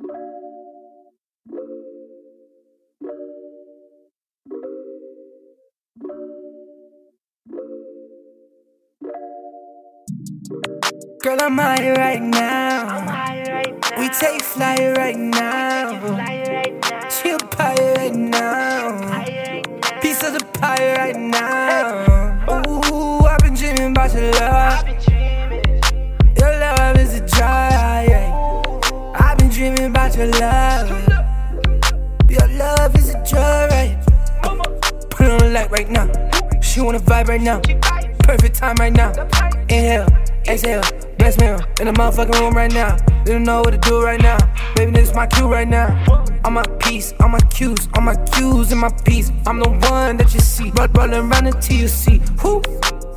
Girl, I'm high right now. We take flight right now. A pirate right now. Piece of the pie right now. Ooh, I've been dreaming about your love. Your love. Your love is a drug, right? Put it on light right now. She wanna vibe right now. Perfect time right now. Inhale, exhale, best meal in the motherfucking room right now. They don't know what to do right now. Baby, this is my cue right now. On my piece, on my cues, on my cues, and my piece. I'm the one that you see. Roll, rolling around until you see. Who?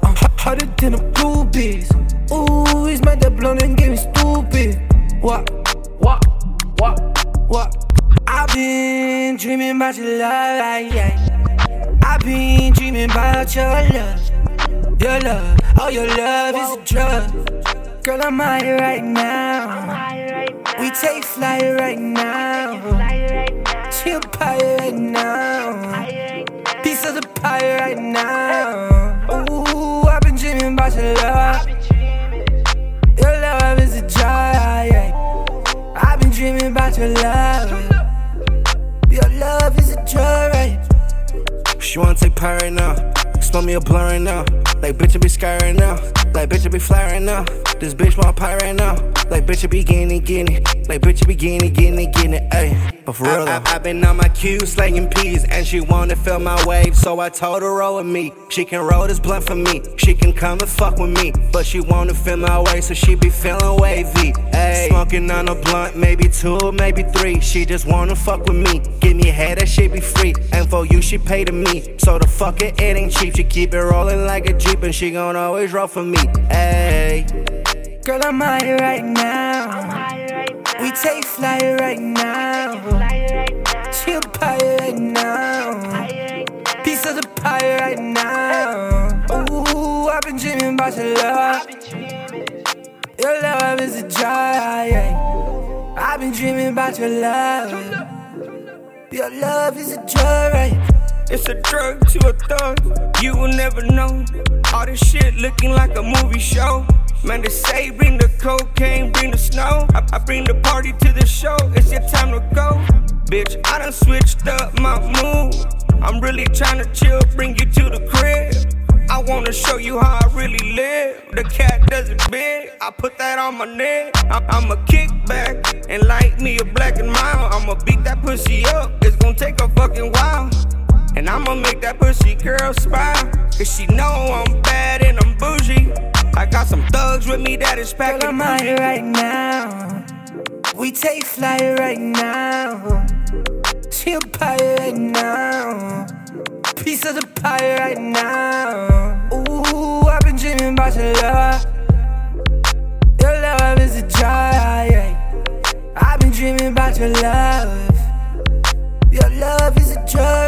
I'm harder than a blue bees. Ooh, he's made that and get me stupid. What? What? What? I've been dreaming about your love, yeah. I've been dreaming about your love. Your love, oh, your love is a drug. Girl, I'm high right now. We take flight right now. A pirate right now. Piece of the pie right now. Ooh, I've been dreaming about your love. Dreaming about your love. Your love is a drug, right? She wanna take pie right now. Smoke me a blunt right now. Like bitch, I be sky right now. Like bitch, I be fly right now. This bitch want pie right now. Like bitch, you be getting it, getting it. Like bitch, you be getting it, getting it, getting it. Ayy, but for real. I, I, I been on my cues, slanging peas, and she wanna feel my wave. So I told her roll with me. She can roll this blunt for me. She can come and fuck with me, but she wanna feel my way, so she be feeling wavy. Ayy, smoking on a blunt, maybe two, maybe three. She just wanna fuck with me. Give me head, that shit be free. And for you, she pay to me. So the fuck it, it ain't cheap. She keep it rolling like a jeep, and she gon' always roll for me. Ayy. Girl, I'm high right now. We take flight right now. She a pirate right now. Piece of the pie right now. Ooh, I've been dreaming about your love. Your love is a drug. yeah. I've been dreaming about your love. Your love is a drug, right? It's a drug to a thug. You will never know. All this shit looking like a movie show. Man, they say bring the cocaine, bring the snow. I, I bring the party to the show. It's your time to go. Bitch, I done switched up my mood. I'm really trying to chill, bring you to the crib. I wanna show you how I really live. The cat doesn't big, I put that on my neck. I- I'ma kick back and light me a black and mild. I'ma beat that pussy up, it's gonna take a fucking while. And I'ma make that pussy girl smile. Cause she know I'm bad and drugs with me that is packing. Girl, I'm high right now. We take flight right now. She a pie right now. Piece of the pie right now. Ooh, I've been dreaming about your love. Your love is a drive. I've been dreaming about your love. Your love is a drug.